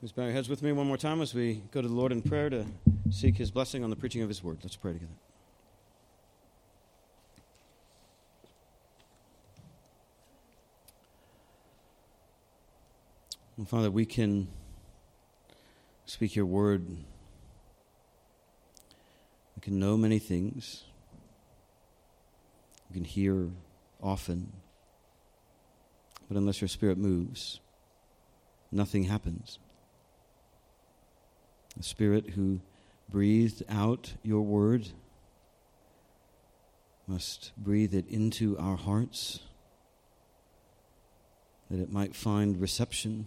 Please bow your heads with me one more time as we go to the Lord in prayer to seek his blessing on the preaching of his word. Let's pray together. Well, Father, we can speak your word. We can know many things. We can hear often. But unless your spirit moves, nothing happens. The Spirit who breathed out your word must breathe it into our hearts that it might find reception,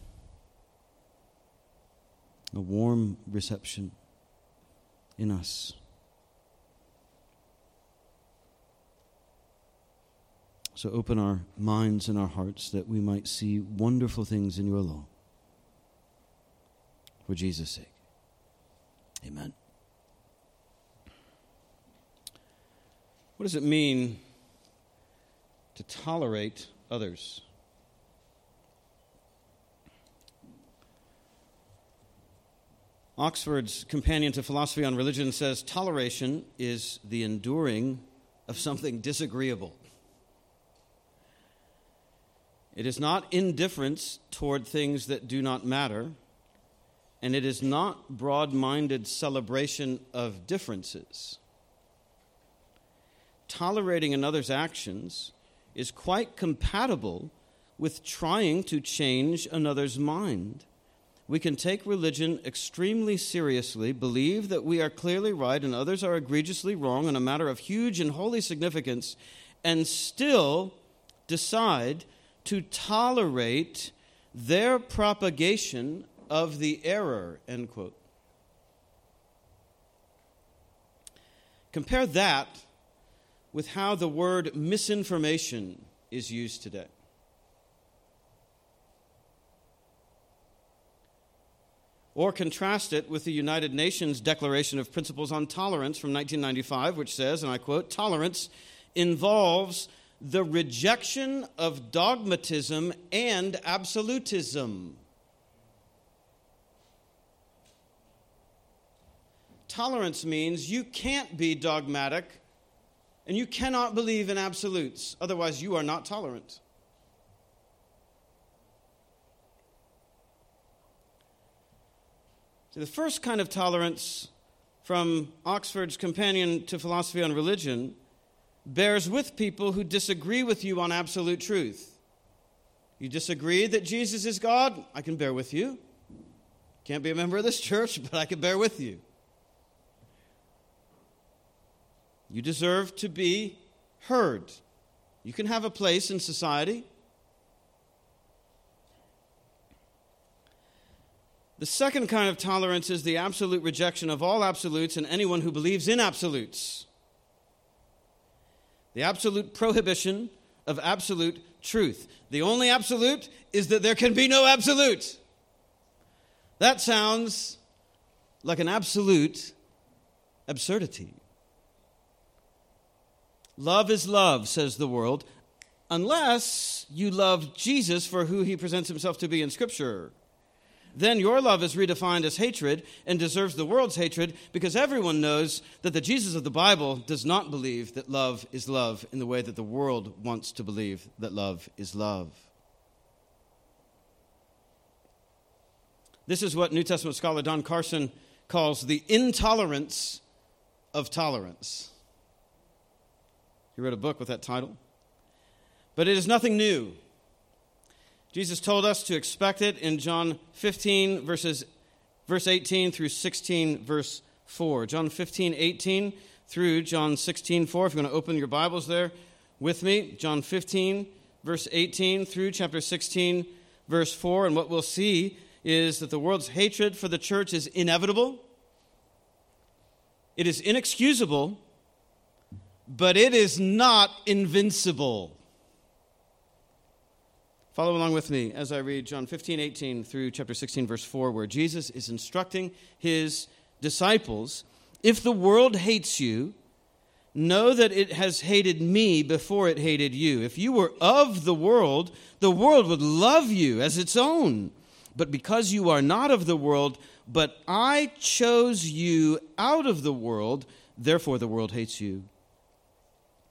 a warm reception in us. So open our minds and our hearts that we might see wonderful things in your law. For Jesus' sake. Amen. What does it mean to tolerate others? Oxford's Companion to Philosophy on Religion says toleration is the enduring of something disagreeable. It is not indifference toward things that do not matter and it is not broad minded celebration of differences. Tolerating another's actions is quite compatible with trying to change another's mind. We can take religion extremely seriously, believe that we are clearly right and others are egregiously wrong in a matter of huge and holy significance, and still decide to tolerate their propagation of the error, end quote. Compare that with how the word misinformation is used today. Or contrast it with the United Nations Declaration of Principles on Tolerance from 1995, which says, and I quote, tolerance involves the rejection of dogmatism and absolutism. Tolerance means you can't be dogmatic and you cannot believe in absolutes. Otherwise, you are not tolerant. See, the first kind of tolerance from Oxford's Companion to Philosophy on Religion bears with people who disagree with you on absolute truth. You disagree that Jesus is God? I can bear with you. Can't be a member of this church, but I can bear with you. You deserve to be heard. You can have a place in society. The second kind of tolerance is the absolute rejection of all absolutes and anyone who believes in absolutes. The absolute prohibition of absolute truth. The only absolute is that there can be no absolute. That sounds like an absolute absurdity. Love is love, says the world, unless you love Jesus for who he presents himself to be in Scripture. Then your love is redefined as hatred and deserves the world's hatred because everyone knows that the Jesus of the Bible does not believe that love is love in the way that the world wants to believe that love is love. This is what New Testament scholar Don Carson calls the intolerance of tolerance. He wrote a book with that title. But it is nothing new. Jesus told us to expect it in John 15, verses, verse 18 through 16, verse 4. John 15, 18 through John 16, 4. If you're going to open your Bibles there with me, John 15, verse 18 through chapter 16, verse 4. And what we'll see is that the world's hatred for the church is inevitable, it is inexcusable, but it is not invincible. Follow along with me as I read John 15, 18 through chapter 16, verse 4, where Jesus is instructing his disciples If the world hates you, know that it has hated me before it hated you. If you were of the world, the world would love you as its own. But because you are not of the world, but I chose you out of the world, therefore the world hates you.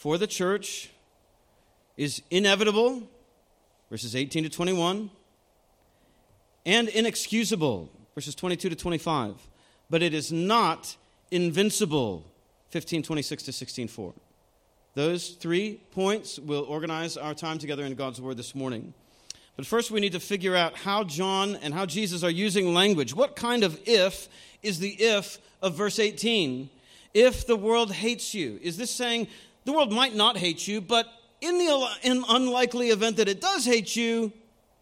for the church is inevitable, verses 18 to 21, and inexcusable, verses 22 to 25. But it is not invincible, 1526 to 16:4. Those three points will organize our time together in God's Word this morning. But first, we need to figure out how John and how Jesus are using language. What kind of if is the if of verse 18? If the world hates you. Is this saying the world might not hate you, but in the in unlikely event that it does hate you,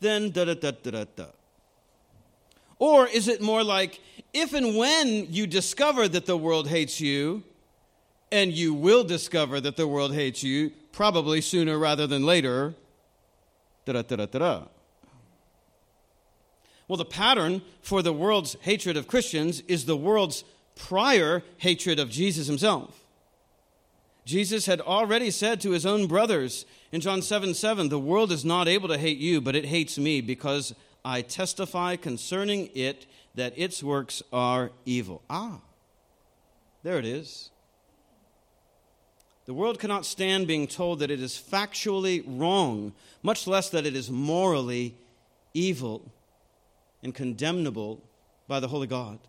then da da da da da da. Or is it more like if and when you discover that the world hates you, and you will discover that the world hates you, probably sooner rather than later. Da-da-da-da-da. Well, the pattern for the world's hatred of Christians is the world's prior hatred of Jesus himself. Jesus had already said to his own brothers in John 7 7, The world is not able to hate you, but it hates me because I testify concerning it that its works are evil. Ah, there it is. The world cannot stand being told that it is factually wrong, much less that it is morally evil and condemnable by the Holy God.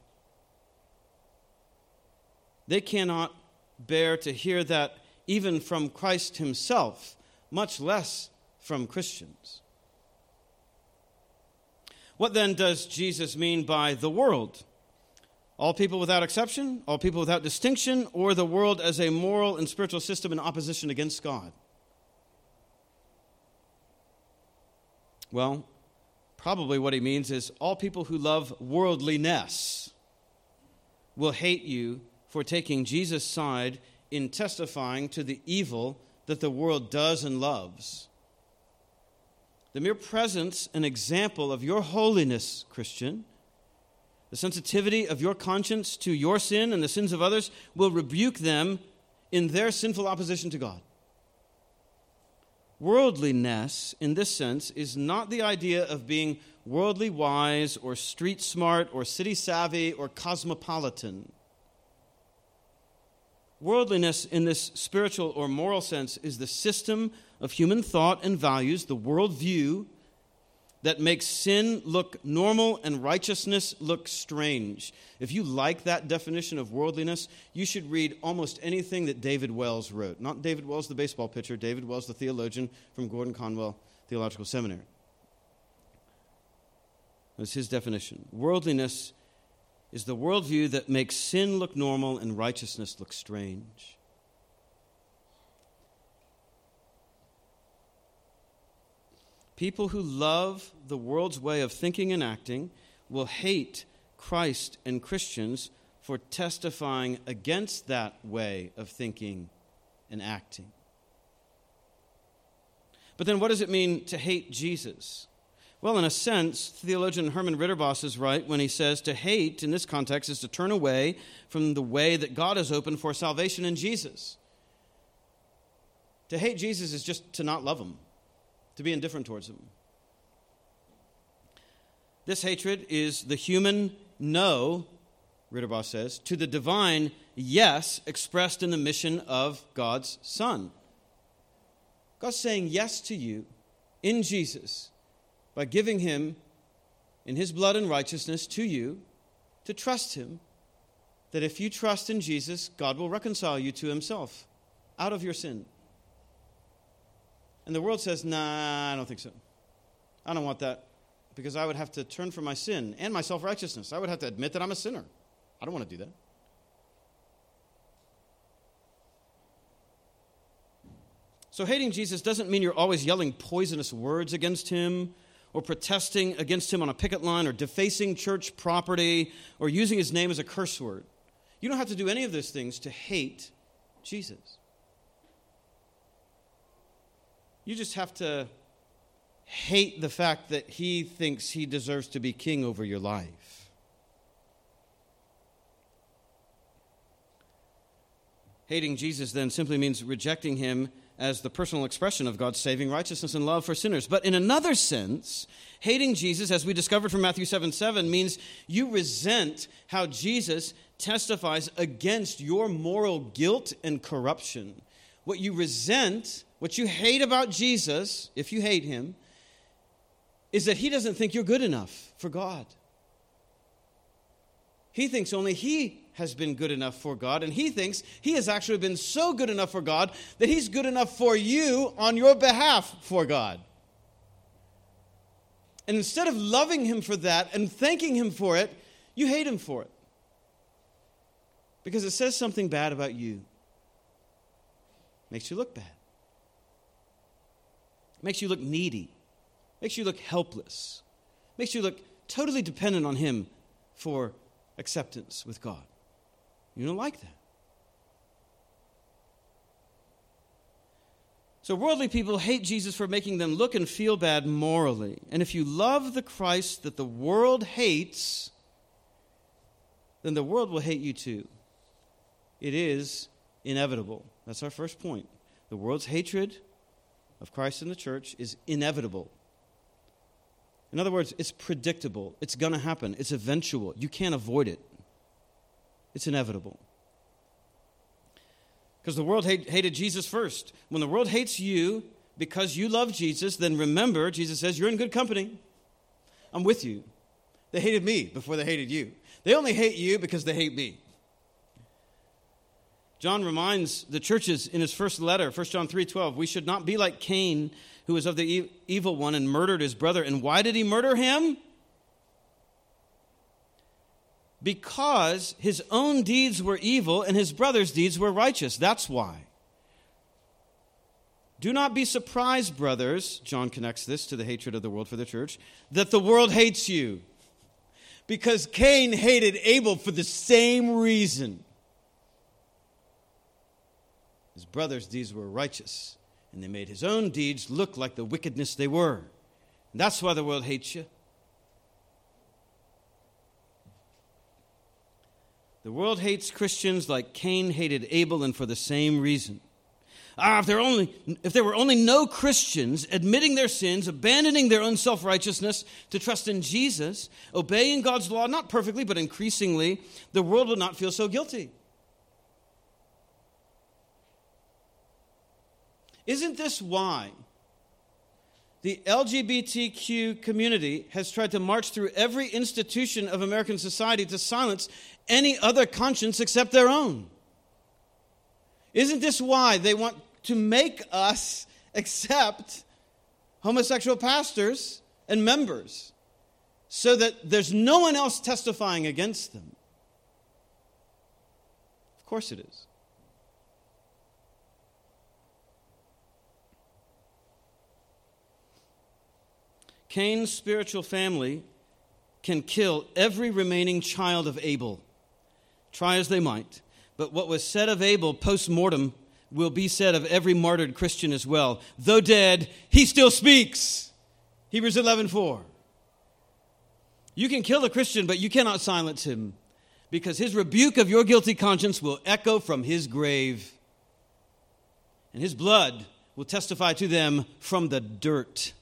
They cannot bear to hear that even from Christ Himself, much less from Christians. What then does Jesus mean by the world? All people without exception, all people without distinction, or the world as a moral and spiritual system in opposition against God? Well, probably what he means is all people who love worldliness will hate you for taking Jesus' side in testifying to the evil that the world does and loves. The mere presence and example of your holiness, Christian, the sensitivity of your conscience to your sin and the sins of others will rebuke them in their sinful opposition to God. Worldliness, in this sense, is not the idea of being worldly wise or street smart or city savvy or cosmopolitan. Worldliness, in this spiritual or moral sense, is the system of human thought and values, the worldview that makes sin look normal and righteousness look strange. If you like that definition of worldliness, you should read almost anything that David Wells wrote. Not David Wells, the baseball pitcher, David Wells, the theologian from Gordon Conwell Theological Seminary. That's his definition. Worldliness is the worldview that makes sin look normal and righteousness look strange. People who love the world's way of thinking and acting will hate Christ and Christians for testifying against that way of thinking and acting. But then, what does it mean to hate Jesus? Well, in a sense, theologian Herman Ridderbos is right when he says to hate in this context is to turn away from the way that God has opened for salvation in Jesus. To hate Jesus is just to not love him, to be indifferent towards him. This hatred is the human no, Ridderbos says, to the divine yes expressed in the mission of God's Son. God's saying yes to you in Jesus by giving him in his blood and righteousness to you to trust him. That if you trust in Jesus, God will reconcile you to himself out of your sin. And the world says, nah, I don't think so. I don't want that because I would have to turn from my sin and my self righteousness. I would have to admit that I'm a sinner. I don't want to do that. So, hating Jesus doesn't mean you're always yelling poisonous words against him or protesting against him on a picket line or defacing church property or using his name as a curse word. You don't have to do any of those things to hate Jesus. You just have to hate the fact that he thinks he deserves to be king over your life. Hating Jesus then simply means rejecting him as the personal expression of God's saving righteousness and love for sinners. But in another sense, hating Jesus, as we discovered from Matthew 7 7, means you resent how Jesus testifies against your moral guilt and corruption. What you resent, what you hate about Jesus, if you hate him, is that he doesn't think you're good enough for God. He thinks only he has been good enough for God, and he thinks he has actually been so good enough for God that he's good enough for you on your behalf for God. And instead of loving him for that and thanking him for it, you hate him for it. Because it says something bad about you. Makes you look bad. Makes you look needy. Makes you look helpless. Makes you look totally dependent on him for acceptance with God. You don't like that. So, worldly people hate Jesus for making them look and feel bad morally. And if you love the Christ that the world hates, then the world will hate you too. It is inevitable. That's our first point. The world's hatred of Christ and the church is inevitable. In other words, it's predictable. It's going to happen. It's eventual. You can't avoid it. It's inevitable. Because the world hate, hated Jesus first. When the world hates you because you love Jesus, then remember, Jesus says, You're in good company. I'm with you. They hated me before they hated you. They only hate you because they hate me. John reminds the churches in his first letter, 1 John 3:12, we should not be like Cain, who was of the evil one and murdered his brother. And why did he murder him? Because his own deeds were evil and his brother's deeds were righteous. That's why. Do not be surprised, brothers, John connects this to the hatred of the world for the church, that the world hates you. Because Cain hated Abel for the same reason. His brother's deeds were righteous, and they made his own deeds look like the wickedness they were. And that's why the world hates you. The world hates Christians like Cain hated Abel, and for the same reason. Ah, if there, only, if there were only no Christians admitting their sins, abandoning their own self righteousness to trust in Jesus, obeying God's law, not perfectly, but increasingly, the world would not feel so guilty. Isn't this why the LGBTQ community has tried to march through every institution of American society to silence any other conscience except their own? Isn't this why they want to make us accept homosexual pastors and members so that there's no one else testifying against them? Of course it is. Cain's spiritual family can kill every remaining child of Abel, try as they might. But what was said of Abel post mortem will be said of every martyred Christian as well. Though dead, he still speaks. Hebrews 11 4. You can kill a Christian, but you cannot silence him because his rebuke of your guilty conscience will echo from his grave. And his blood will testify to them from the dirt.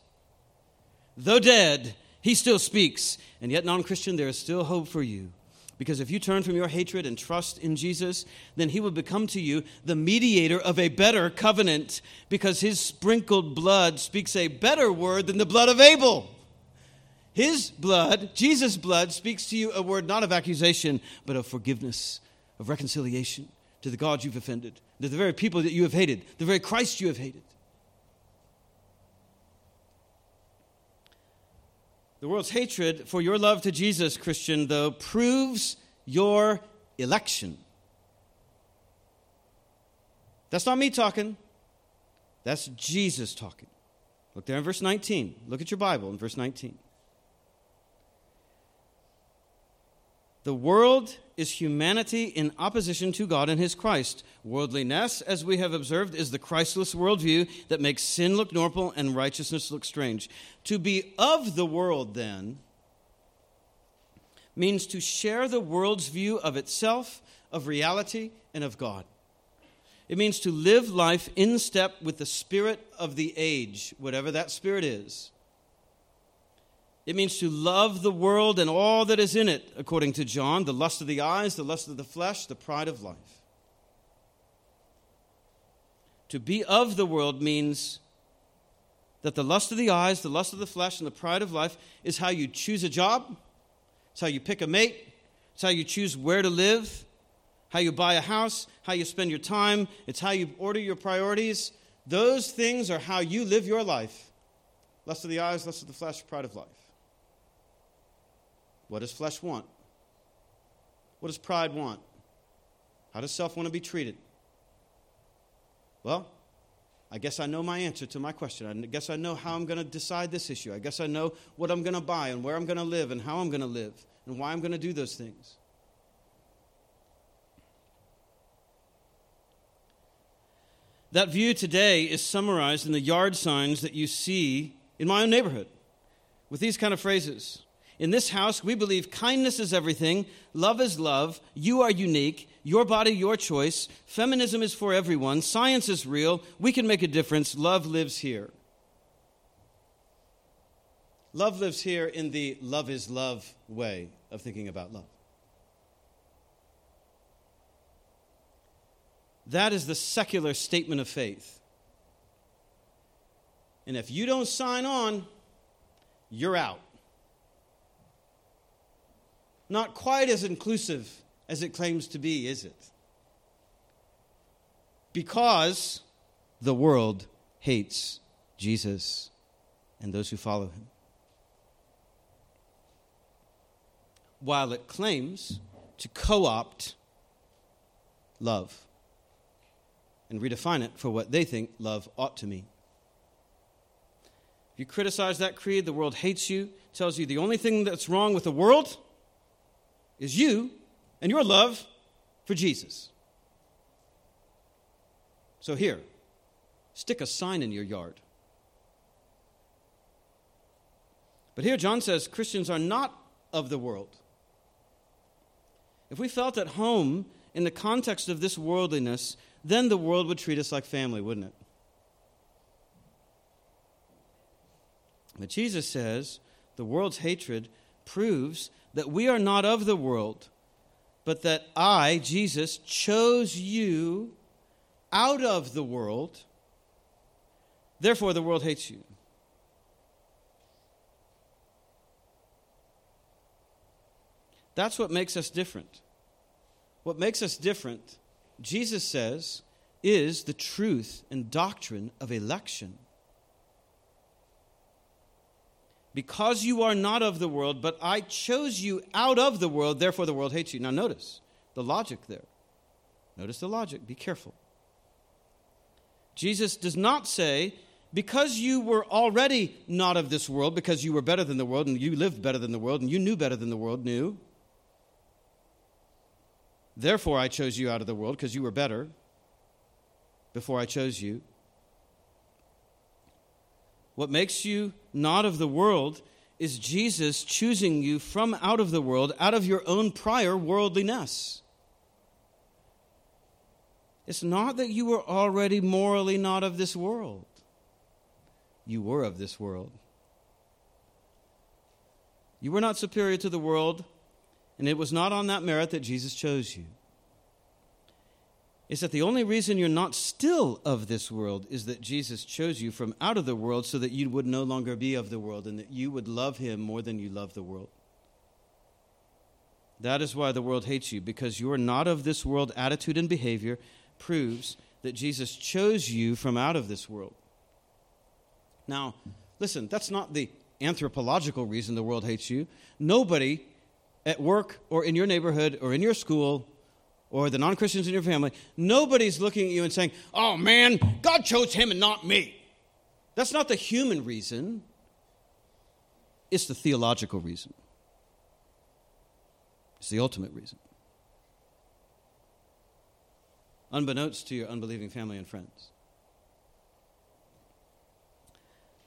Though dead, he still speaks. And yet, non Christian, there is still hope for you. Because if you turn from your hatred and trust in Jesus, then he will become to you the mediator of a better covenant, because his sprinkled blood speaks a better word than the blood of Abel. His blood, Jesus' blood, speaks to you a word not of accusation, but of forgiveness, of reconciliation to the God you've offended, to the very people that you have hated, the very Christ you have hated. The world's hatred for your love to Jesus, Christian, though, proves your election. That's not me talking. That's Jesus talking. Look there in verse 19. Look at your Bible in verse 19. The world is humanity in opposition to God and His Christ. Worldliness, as we have observed, is the Christless worldview that makes sin look normal and righteousness look strange. To be of the world, then, means to share the world's view of itself, of reality, and of God. It means to live life in step with the spirit of the age, whatever that spirit is. It means to love the world and all that is in it, according to John the lust of the eyes, the lust of the flesh, the pride of life. To be of the world means that the lust of the eyes, the lust of the flesh, and the pride of life is how you choose a job, it's how you pick a mate, it's how you choose where to live, how you buy a house, how you spend your time, it's how you order your priorities. Those things are how you live your life. Lust of the eyes, lust of the flesh, pride of life. What does flesh want? What does pride want? How does self want to be treated? Well, I guess I know my answer to my question. I guess I know how I'm going to decide this issue. I guess I know what I'm going to buy and where I'm going to live and how I'm going to live and why I'm going to do those things. That view today is summarized in the yard signs that you see in my own neighborhood with these kind of phrases in this house, we believe kindness is everything, love is love, you are unique, your body, your choice, feminism is for everyone, science is real, we can make a difference, love lives here. Love lives here in the love is love way of thinking about love. That is the secular statement of faith. And if you don't sign on, you're out not quite as inclusive as it claims to be, is it? Because the world hates Jesus and those who follow him. While it claims to co opt love and redefine it for what they think love ought to mean. If you criticize that creed, the world hates you, tells you the only thing that's wrong with the world is you and your love for Jesus. So here, stick a sign in your yard. But here, John says Christians are not of the world. If we felt at home in the context of this worldliness, then the world would treat us like family, wouldn't it? But Jesus says the world's hatred proves that we are not of the world, but that I, Jesus, chose you out of the world. Therefore, the world hates you. That's what makes us different. What makes us different, Jesus says, is the truth and doctrine of election. Because you are not of the world, but I chose you out of the world, therefore the world hates you. Now, notice the logic there. Notice the logic. Be careful. Jesus does not say, because you were already not of this world, because you were better than the world, and you lived better than the world, and you knew better than the world knew, therefore I chose you out of the world, because you were better before I chose you. What makes you not of the world is Jesus choosing you from out of the world, out of your own prior worldliness. It's not that you were already morally not of this world. You were of this world. You were not superior to the world, and it was not on that merit that Jesus chose you. It's that the only reason you're not still of this world is that Jesus chose you from out of the world so that you would no longer be of the world and that you would love him more than you love the world. That is why the world hates you, because you are not of this world attitude and behavior proves that Jesus chose you from out of this world. Now, listen, that's not the anthropological reason the world hates you. Nobody at work or in your neighborhood or in your school or the non Christians in your family, nobody's looking at you and saying, oh man, God chose him and not me. That's not the human reason, it's the theological reason. It's the ultimate reason. Unbeknownst to your unbelieving family and friends.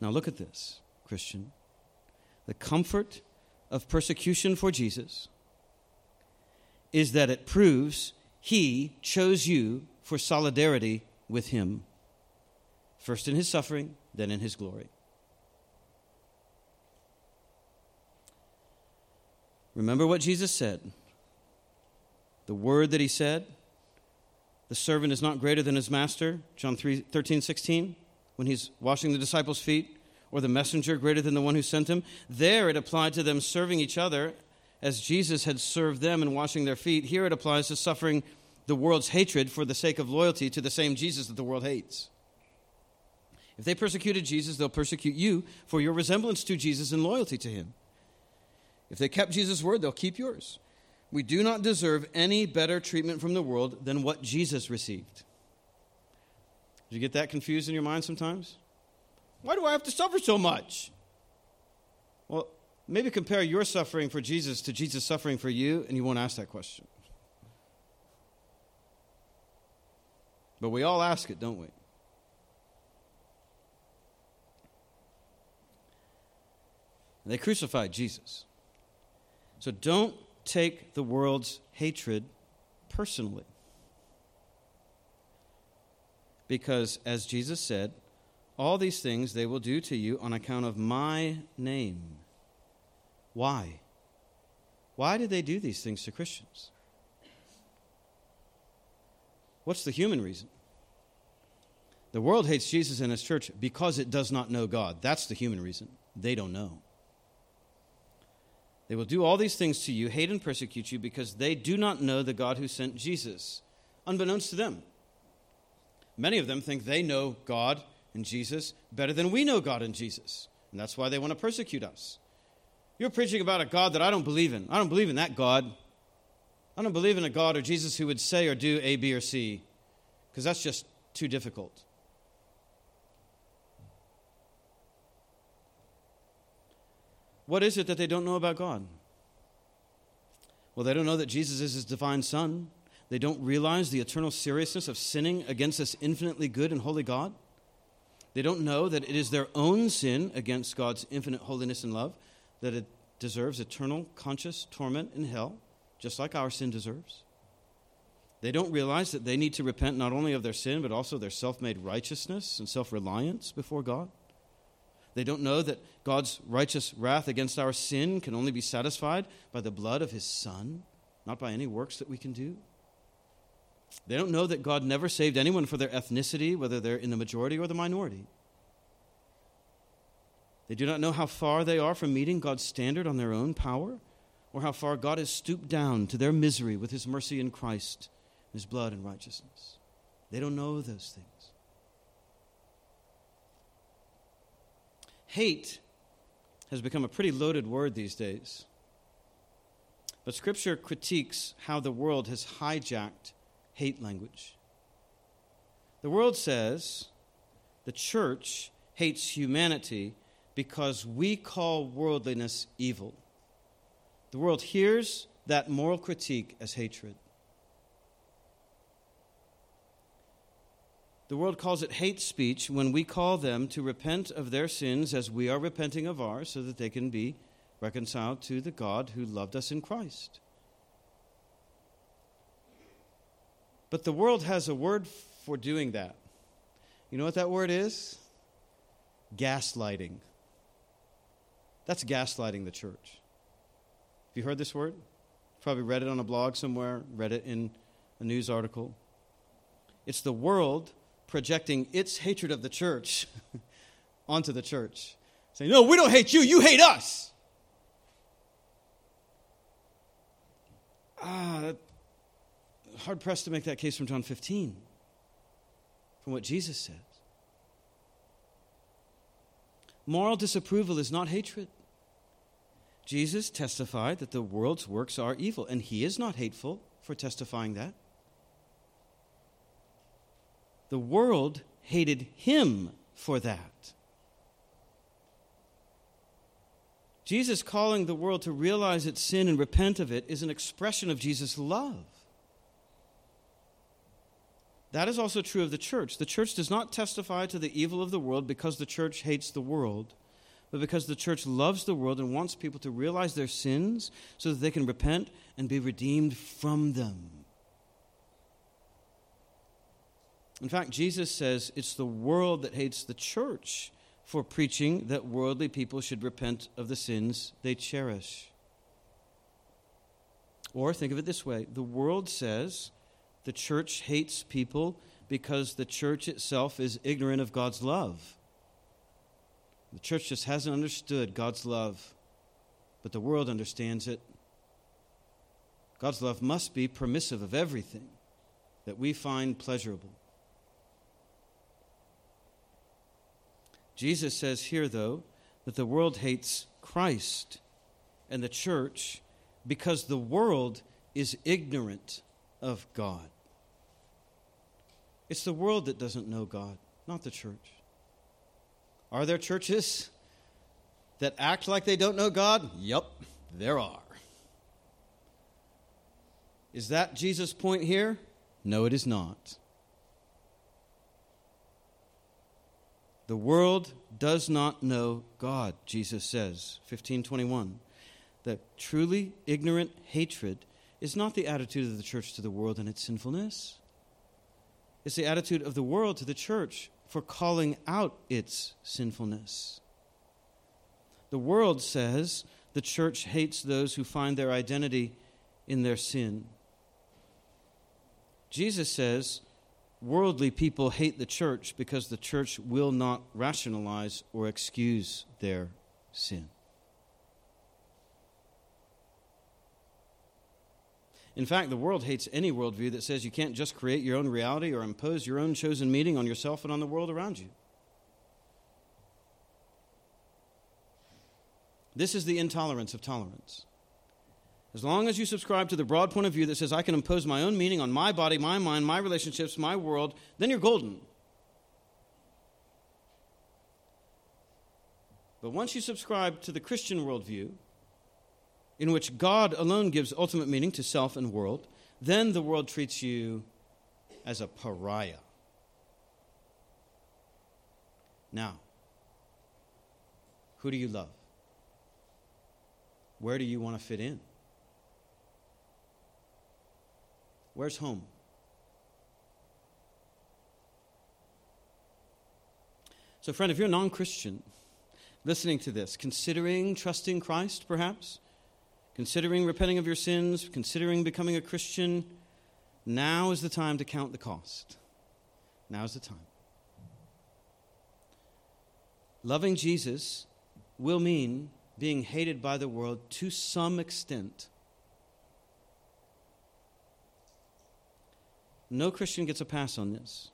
Now look at this, Christian. The comfort of persecution for Jesus is that it proves he chose you for solidarity with him, first in his suffering, then in his glory. Remember what Jesus said. The word that he said, the servant is not greater than his master, John 3, 13, 16, when he's washing the disciples' feet or the messenger greater than the one who sent him. There it applied to them serving each other as Jesus had served them in washing their feet. Here it applies to suffering the world's hatred for the sake of loyalty to the same Jesus that the world hates. If they persecuted Jesus, they'll persecute you for your resemblance to Jesus and loyalty to him. If they kept Jesus' word, they'll keep yours. We do not deserve any better treatment from the world than what Jesus received. Did you get that confused in your mind sometimes? Why do I have to suffer so much? Maybe compare your suffering for Jesus to Jesus' suffering for you, and you won't ask that question. But we all ask it, don't we? They crucified Jesus. So don't take the world's hatred personally. Because, as Jesus said, all these things they will do to you on account of my name. Why? Why did they do these things to Christians? What's the human reason? The world hates Jesus and his church because it does not know God. That's the human reason. They don't know. They will do all these things to you, hate and persecute you, because they do not know the God who sent Jesus, unbeknownst to them. Many of them think they know God and Jesus better than we know God and Jesus. And that's why they want to persecute us. You're preaching about a God that I don't believe in. I don't believe in that God. I don't believe in a God or Jesus who would say or do A, B, or C, because that's just too difficult. What is it that they don't know about God? Well, they don't know that Jesus is his divine Son. They don't realize the eternal seriousness of sinning against this infinitely good and holy God. They don't know that it is their own sin against God's infinite holiness and love that it deserves eternal conscious torment in hell, just like our sin deserves. They don't realize that they need to repent not only of their sin, but also their self made righteousness and self reliance before God. They don't know that God's righteous wrath against our sin can only be satisfied by the blood of His Son, not by any works that we can do. They don't know that God never saved anyone for their ethnicity, whether they're in the majority or the minority. They do not know how far they are from meeting God's standard on their own power, or how far God has stooped down to their misery with his mercy in Christ, his blood and righteousness. They don't know those things. Hate has become a pretty loaded word these days. But Scripture critiques how the world has hijacked hate language. The world says the church hates humanity because we call worldliness evil. The world hears that moral critique as hatred. The world calls it hate speech when we call them to repent of their sins as we are repenting of ours so that they can be reconciled to the God who loved us in Christ. But the world has a word for doing that. You know what that word is? Gaslighting. That's gaslighting the church. Have you heard this word? Probably read it on a blog somewhere, read it in a news article. It's the world projecting its hatred of the church onto the church. Saying, No, we don't hate you, you hate us. Ah, hard pressed to make that case from John 15, from what Jesus says. Moral disapproval is not hatred. Jesus testified that the world's works are evil, and he is not hateful for testifying that. The world hated him for that. Jesus calling the world to realize its sin and repent of it is an expression of Jesus' love. That is also true of the church. The church does not testify to the evil of the world because the church hates the world, but because the church loves the world and wants people to realize their sins so that they can repent and be redeemed from them. In fact, Jesus says it's the world that hates the church for preaching that worldly people should repent of the sins they cherish. Or think of it this way the world says the church hates people because the church itself is ignorant of God's love. The church just hasn't understood God's love, but the world understands it. God's love must be permissive of everything that we find pleasurable. Jesus says here, though, that the world hates Christ and the church because the world is ignorant of God. It's the world that doesn't know God, not the church. Are there churches that act like they don't know God? Yep, there are. Is that Jesus' point here? No, it is not. The world does not know God, Jesus says, 1521. That truly ignorant hatred is not the attitude of the church to the world and its sinfulness. It's the attitude of the world to the church for calling out its sinfulness. The world says the church hates those who find their identity in their sin. Jesus says worldly people hate the church because the church will not rationalize or excuse their sin. In fact, the world hates any worldview that says you can't just create your own reality or impose your own chosen meaning on yourself and on the world around you. This is the intolerance of tolerance. As long as you subscribe to the broad point of view that says, I can impose my own meaning on my body, my mind, my relationships, my world, then you're golden. But once you subscribe to the Christian worldview, in which God alone gives ultimate meaning to self and world, then the world treats you as a pariah. Now, who do you love? Where do you want to fit in? Where's home? So, friend, if you're a non Christian listening to this, considering trusting Christ, perhaps, considering repenting of your sins, considering becoming a Christian, now is the time to count the cost. Now is the time. Loving Jesus will mean being hated by the world to some extent. No Christian gets a pass on this.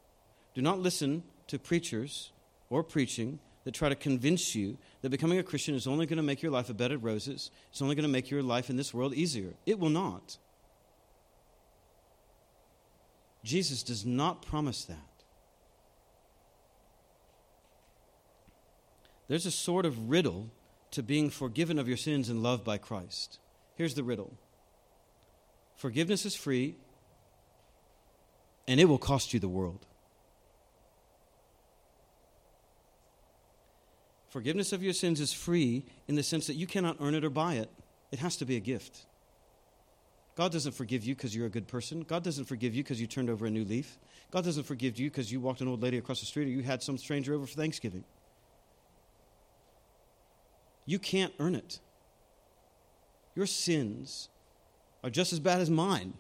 Do not listen to preachers or preaching that try to convince you that becoming a Christian is only going to make your life a bed of roses. It's only going to make your life in this world easier. It will not. Jesus does not promise that. There's a sort of riddle to being forgiven of your sins and loved by Christ. Here's the riddle Forgiveness is free, and it will cost you the world. Forgiveness of your sins is free in the sense that you cannot earn it or buy it, it has to be a gift. God doesn't forgive you because you're a good person. God doesn't forgive you because you turned over a new leaf. God doesn't forgive you because you walked an old lady across the street or you had some stranger over for Thanksgiving. You can't earn it. Your sins are just as bad as mine.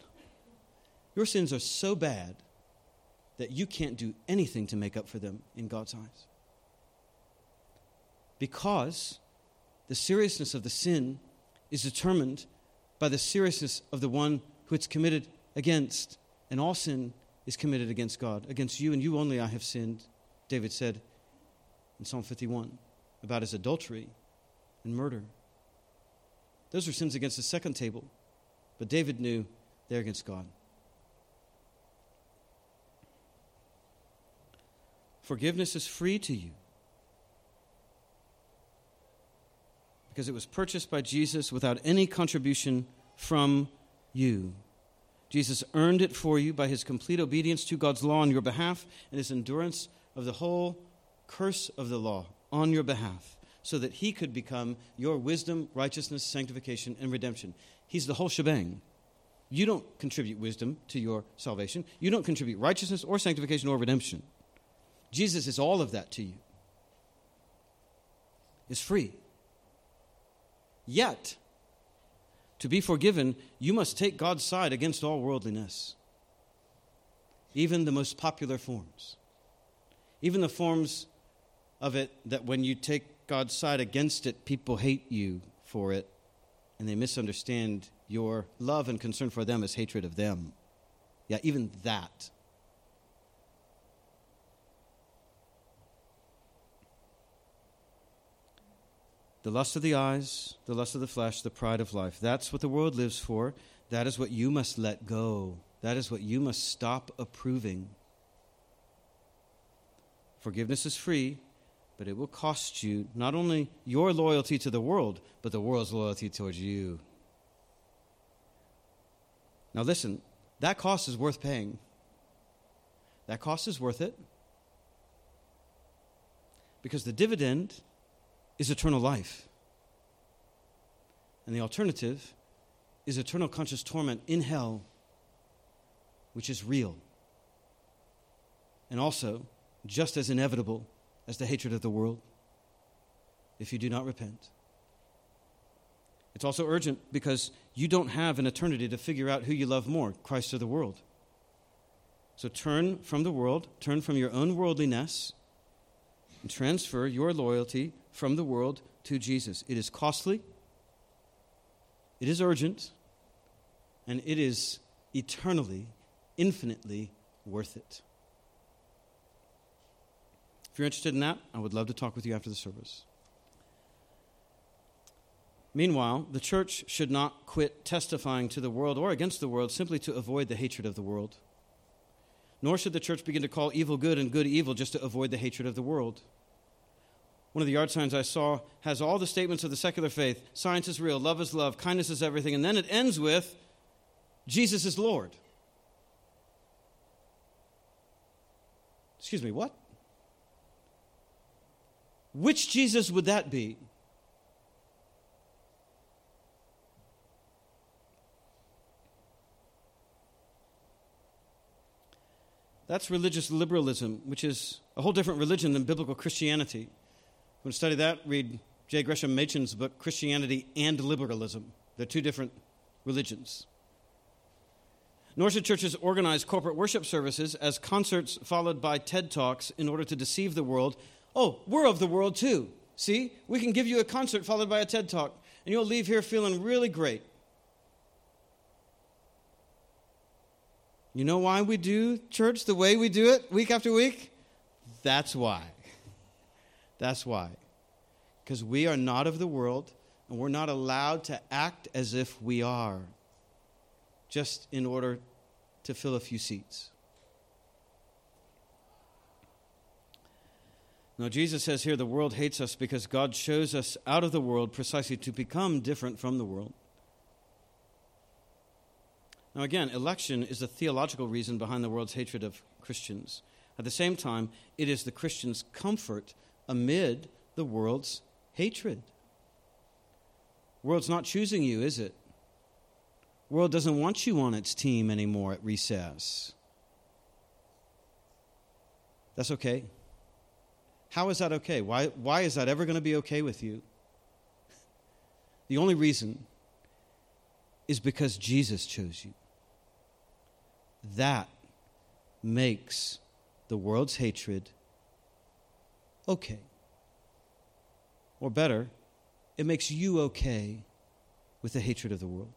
Your sins are so bad that you can't do anything to make up for them in God's eyes. Because the seriousness of the sin is determined by the seriousness of the one who it's committed against. And all sin is committed against God. Against you and you only I have sinned, David said in Psalm 51 about his adultery and murder. Those were sins against the second table, but David knew they're against God. Forgiveness is free to you because it was purchased by Jesus without any contribution from you. Jesus earned it for you by his complete obedience to God's law on your behalf and his endurance of the whole curse of the law on your behalf, so that he could become your wisdom, righteousness, sanctification, and redemption. He's the whole shebang. You don't contribute wisdom to your salvation, you don't contribute righteousness or sanctification or redemption. Jesus is all of that to you. it's free. Yet, to be forgiven, you must take God's side against all worldliness, even the most popular forms, even the forms of it that when you take God's side against it, people hate you for it, and they misunderstand your love and concern for them as hatred of them. Yeah, even that. The lust of the eyes, the lust of the flesh, the pride of life. That's what the world lives for. That is what you must let go. That is what you must stop approving. Forgiveness is free, but it will cost you not only your loyalty to the world, but the world's loyalty towards you. Now, listen, that cost is worth paying. That cost is worth it because the dividend is eternal life. And the alternative is eternal conscious torment in hell, which is real. And also just as inevitable as the hatred of the world if you do not repent. It's also urgent because you don't have an eternity to figure out who you love more, Christ or the world. So turn from the world, turn from your own worldliness, and transfer your loyalty from the world to Jesus. It is costly, it is urgent, and it is eternally, infinitely worth it. If you're interested in that, I would love to talk with you after the service. Meanwhile, the church should not quit testifying to the world or against the world simply to avoid the hatred of the world. Nor should the church begin to call evil good and good evil just to avoid the hatred of the world. One of the yard signs I saw has all the statements of the secular faith science is real, love is love, kindness is everything, and then it ends with Jesus is Lord. Excuse me, what? Which Jesus would that be? That's religious liberalism, which is a whole different religion than biblical Christianity want to study that? Read J. Gresham Machen's book, Christianity and Liberalism. They're two different religions. Nor should churches organize corporate worship services as concerts followed by TED Talks in order to deceive the world. Oh, we're of the world too. See, we can give you a concert followed by a TED Talk, and you'll leave here feeling really great. You know why we do church the way we do it week after week? That's why. That's why. Because we are not of the world, and we're not allowed to act as if we are, just in order to fill a few seats. Now, Jesus says here the world hates us because God shows us out of the world precisely to become different from the world. Now, again, election is the theological reason behind the world's hatred of Christians. At the same time, it is the Christian's comfort amid the world's hatred. World's not choosing you, is it? World doesn't want you on its team anymore at recess. That's okay. How is that okay? Why, why is that ever going to be okay with you? The only reason is because Jesus chose you. That makes the world's hatred okay. Or better, it makes you okay with the hatred of the world.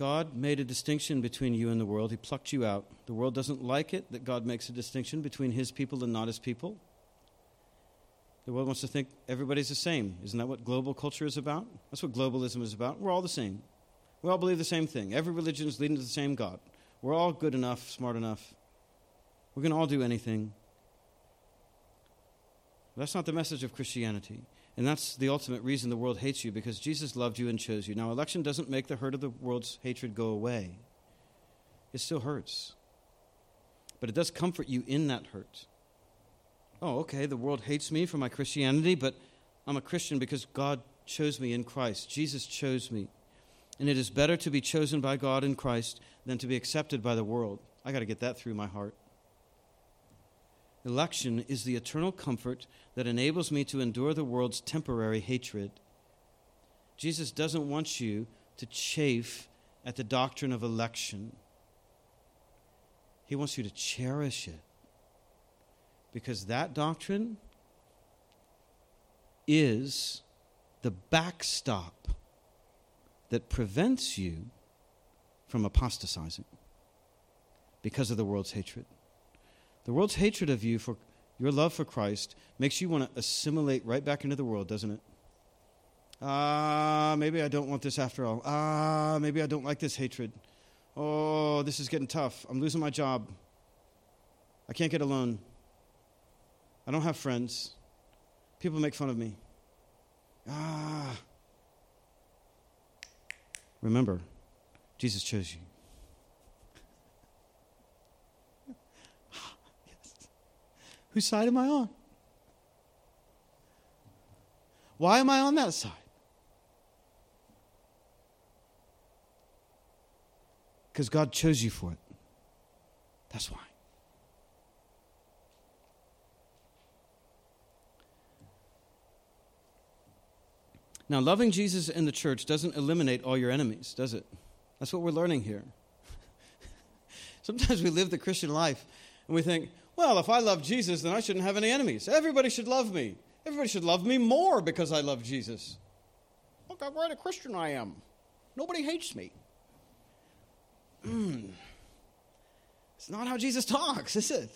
God made a distinction between you and the world. He plucked you out. The world doesn't like it that God makes a distinction between his people and not his people. The world wants to think everybody's the same. Isn't that what global culture is about? That's what globalism is about. We're all the same. We all believe the same thing. Every religion is leading to the same God. We're all good enough, smart enough. We can all do anything. That's not the message of Christianity. And that's the ultimate reason the world hates you, because Jesus loved you and chose you. Now, election doesn't make the hurt of the world's hatred go away, it still hurts. But it does comfort you in that hurt. Oh, okay, the world hates me for my Christianity, but I'm a Christian because God chose me in Christ. Jesus chose me. And it is better to be chosen by God in Christ than to be accepted by the world. I got to get that through my heart. Election is the eternal comfort that enables me to endure the world's temporary hatred. Jesus doesn't want you to chafe at the doctrine of election, He wants you to cherish it. Because that doctrine is the backstop that prevents you from apostatizing because of the world's hatred. The world's hatred of you for your love for Christ makes you want to assimilate right back into the world, doesn't it? Ah, uh, maybe I don't want this after all. Ah, uh, maybe I don't like this hatred. Oh, this is getting tough. I'm losing my job. I can't get a loan. I don't have friends. People make fun of me. Ah. Remember, Jesus chose you. yes. Whose side am I on? Why am I on that side? Because God chose you for it. That's why. Now, loving Jesus in the church doesn't eliminate all your enemies, does it? That's what we're learning here. Sometimes we live the Christian life and we think, well, if I love Jesus, then I shouldn't have any enemies. Everybody should love me. Everybody should love me more because I love Jesus. Look how great a Christian I am. Nobody hates me. Mm. It's not how Jesus talks, is it?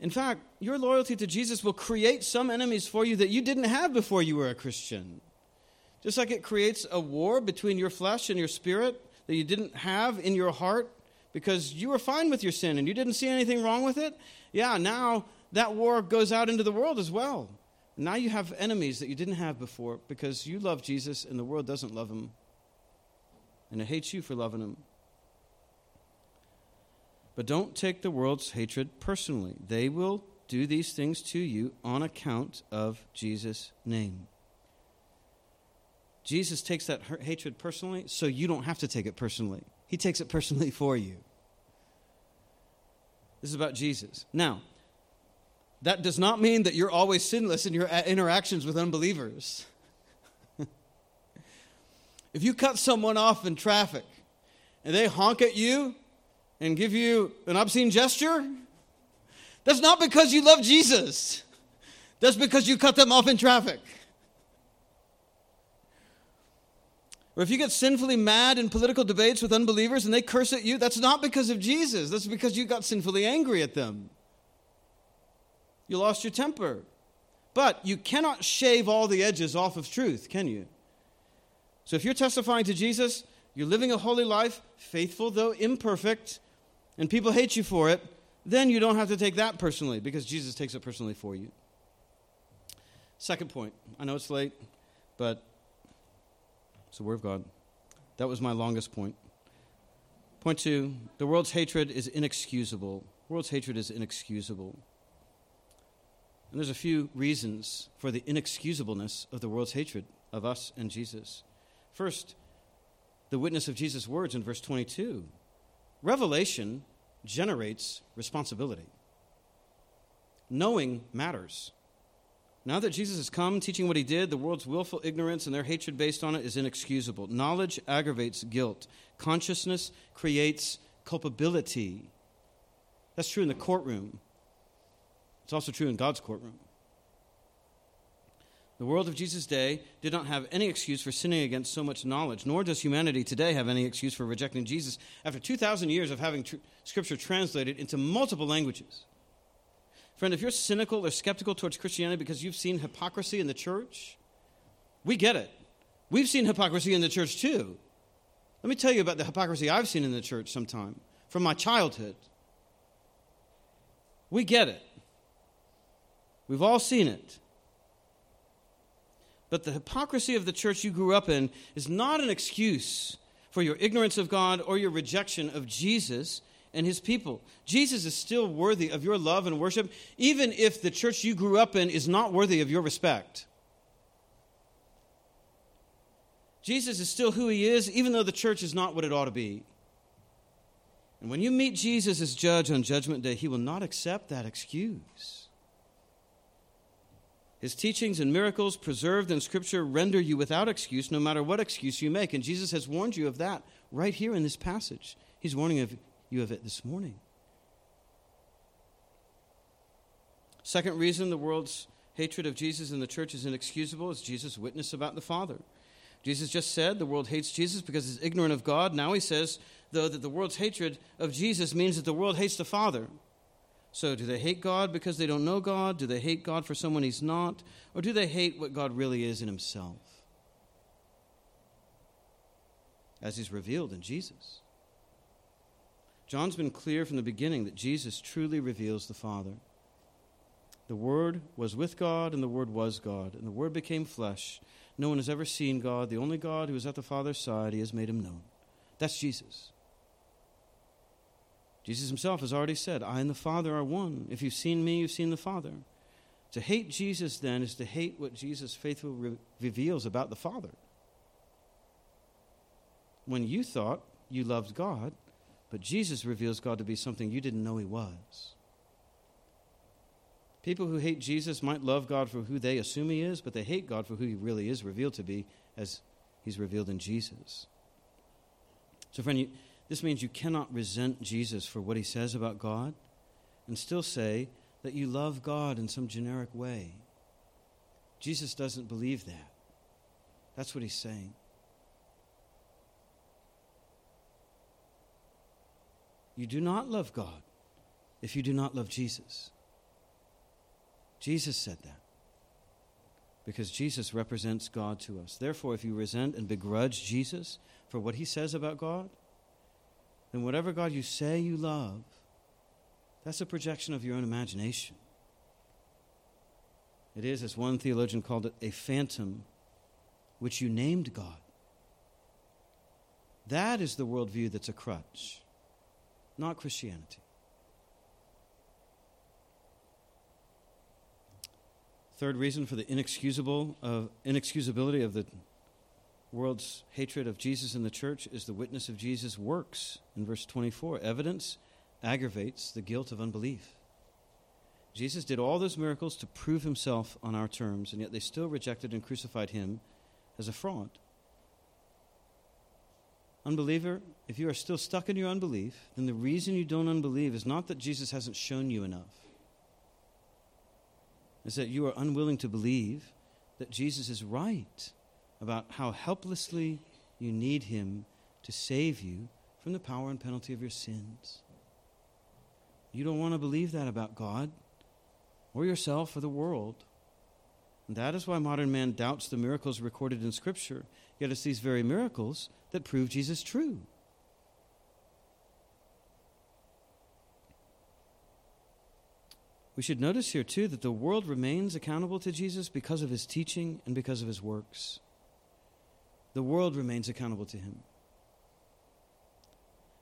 In fact, your loyalty to Jesus will create some enemies for you that you didn't have before you were a Christian. Just like it creates a war between your flesh and your spirit that you didn't have in your heart because you were fine with your sin and you didn't see anything wrong with it. Yeah, now that war goes out into the world as well. Now you have enemies that you didn't have before because you love Jesus and the world doesn't love him. And it hates you for loving him. But don't take the world's hatred personally. They will do these things to you on account of Jesus' name. Jesus takes that hatred personally, so you don't have to take it personally. He takes it personally for you. This is about Jesus. Now, that does not mean that you're always sinless in your interactions with unbelievers. if you cut someone off in traffic and they honk at you and give you an obscene gesture, that's not because you love Jesus. That's because you cut them off in traffic. Or if you get sinfully mad in political debates with unbelievers and they curse at you, that's not because of Jesus. That's because you got sinfully angry at them. You lost your temper. But you cannot shave all the edges off of truth, can you? So if you're testifying to Jesus, you're living a holy life, faithful though imperfect, and people hate you for it, then you don't have to take that personally because Jesus takes it personally for you. Second point. I know it's late, but It's the Word of God. That was my longest point. Point two the world's hatred is inexcusable. The world's hatred is inexcusable. And there's a few reasons for the inexcusableness of the world's hatred of us and Jesus. First, the witness of Jesus' words in verse 22. Revelation generates responsibility. Knowing matters. Now that Jesus has come teaching what he did, the world's willful ignorance and their hatred based on it is inexcusable. Knowledge aggravates guilt, consciousness creates culpability. That's true in the courtroom, it's also true in God's courtroom. The world of Jesus' day did not have any excuse for sinning against so much knowledge, nor does humanity today have any excuse for rejecting Jesus after 2,000 years of having tr- Scripture translated into multiple languages. Friend, if you're cynical or skeptical towards Christianity because you've seen hypocrisy in the church, we get it. We've seen hypocrisy in the church too. Let me tell you about the hypocrisy I've seen in the church sometime from my childhood. We get it. We've all seen it. But the hypocrisy of the church you grew up in is not an excuse for your ignorance of God or your rejection of Jesus and his people. Jesus is still worthy of your love and worship, even if the church you grew up in is not worthy of your respect. Jesus is still who he is, even though the church is not what it ought to be. And when you meet Jesus as judge on Judgment Day, he will not accept that excuse. His teachings and miracles preserved in Scripture render you without excuse, no matter what excuse you make. And Jesus has warned you of that right here in this passage. He's warning of you of it this morning. Second reason the world's hatred of Jesus and the church is inexcusable is Jesus' witness about the Father. Jesus just said the world hates Jesus because it's ignorant of God. Now he says, though, that the world's hatred of Jesus means that the world hates the Father. So, do they hate God because they don't know God? Do they hate God for someone He's not? Or do they hate what God really is in Himself? As He's revealed in Jesus. John's been clear from the beginning that Jesus truly reveals the Father. The Word was with God, and the Word was God, and the Word became flesh. No one has ever seen God. The only God who is at the Father's side, He has made Him known. That's Jesus. Jesus himself has already said, I and the Father are one. If you've seen me, you've seen the Father. To hate Jesus, then, is to hate what Jesus faithfully re- reveals about the Father. When you thought you loved God, but Jesus reveals God to be something you didn't know he was. People who hate Jesus might love God for who they assume he is, but they hate God for who he really is revealed to be as he's revealed in Jesus. So, friend, you, this means you cannot resent Jesus for what he says about God and still say that you love God in some generic way. Jesus doesn't believe that. That's what he's saying. You do not love God if you do not love Jesus. Jesus said that because Jesus represents God to us. Therefore, if you resent and begrudge Jesus for what he says about God, then whatever God you say you love, that's a projection of your own imagination. It is, as one theologian called it, a phantom which you named God. That is the worldview that's a crutch, not Christianity. Third reason for the inexcusable of, inexcusability of the world's hatred of Jesus and the church is the witness of Jesus' works. In verse 24, evidence aggravates the guilt of unbelief. Jesus did all those miracles to prove himself on our terms, and yet they still rejected and crucified him as a fraud. Unbeliever, if you are still stuck in your unbelief, then the reason you don't unbelieve is not that Jesus hasn't shown you enough. It's that you are unwilling to believe that Jesus is right about how helplessly you need Him to save you from the power and penalty of your sins. You don't want to believe that about God or yourself or the world. And that is why modern man doubts the miracles recorded in Scripture. Yet it's these very miracles that prove Jesus true. We should notice here, too, that the world remains accountable to Jesus because of his teaching and because of his works. The world remains accountable to him.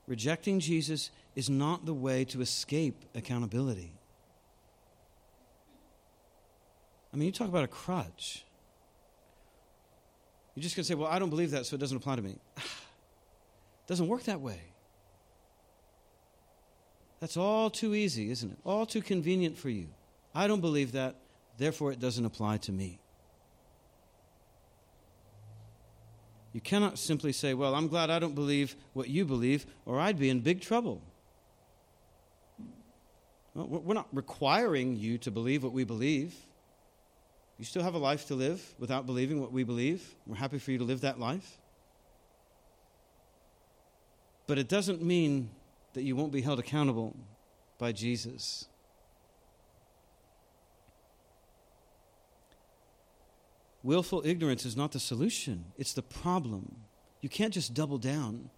Rejecting Jesus is not the way to escape accountability. I mean, you talk about a crutch. You're just going to say, well, I don't believe that, so it doesn't apply to me. it doesn't work that way. That's all too easy, isn't it? All too convenient for you. I don't believe that, therefore it doesn't apply to me. You cannot simply say, Well, I'm glad I don't believe what you believe, or I'd be in big trouble. Well, we're not requiring you to believe what we believe. You still have a life to live without believing what we believe. We're happy for you to live that life. But it doesn't mean that you won't be held accountable by Jesus. Willful ignorance is not the solution, it's the problem. You can't just double down.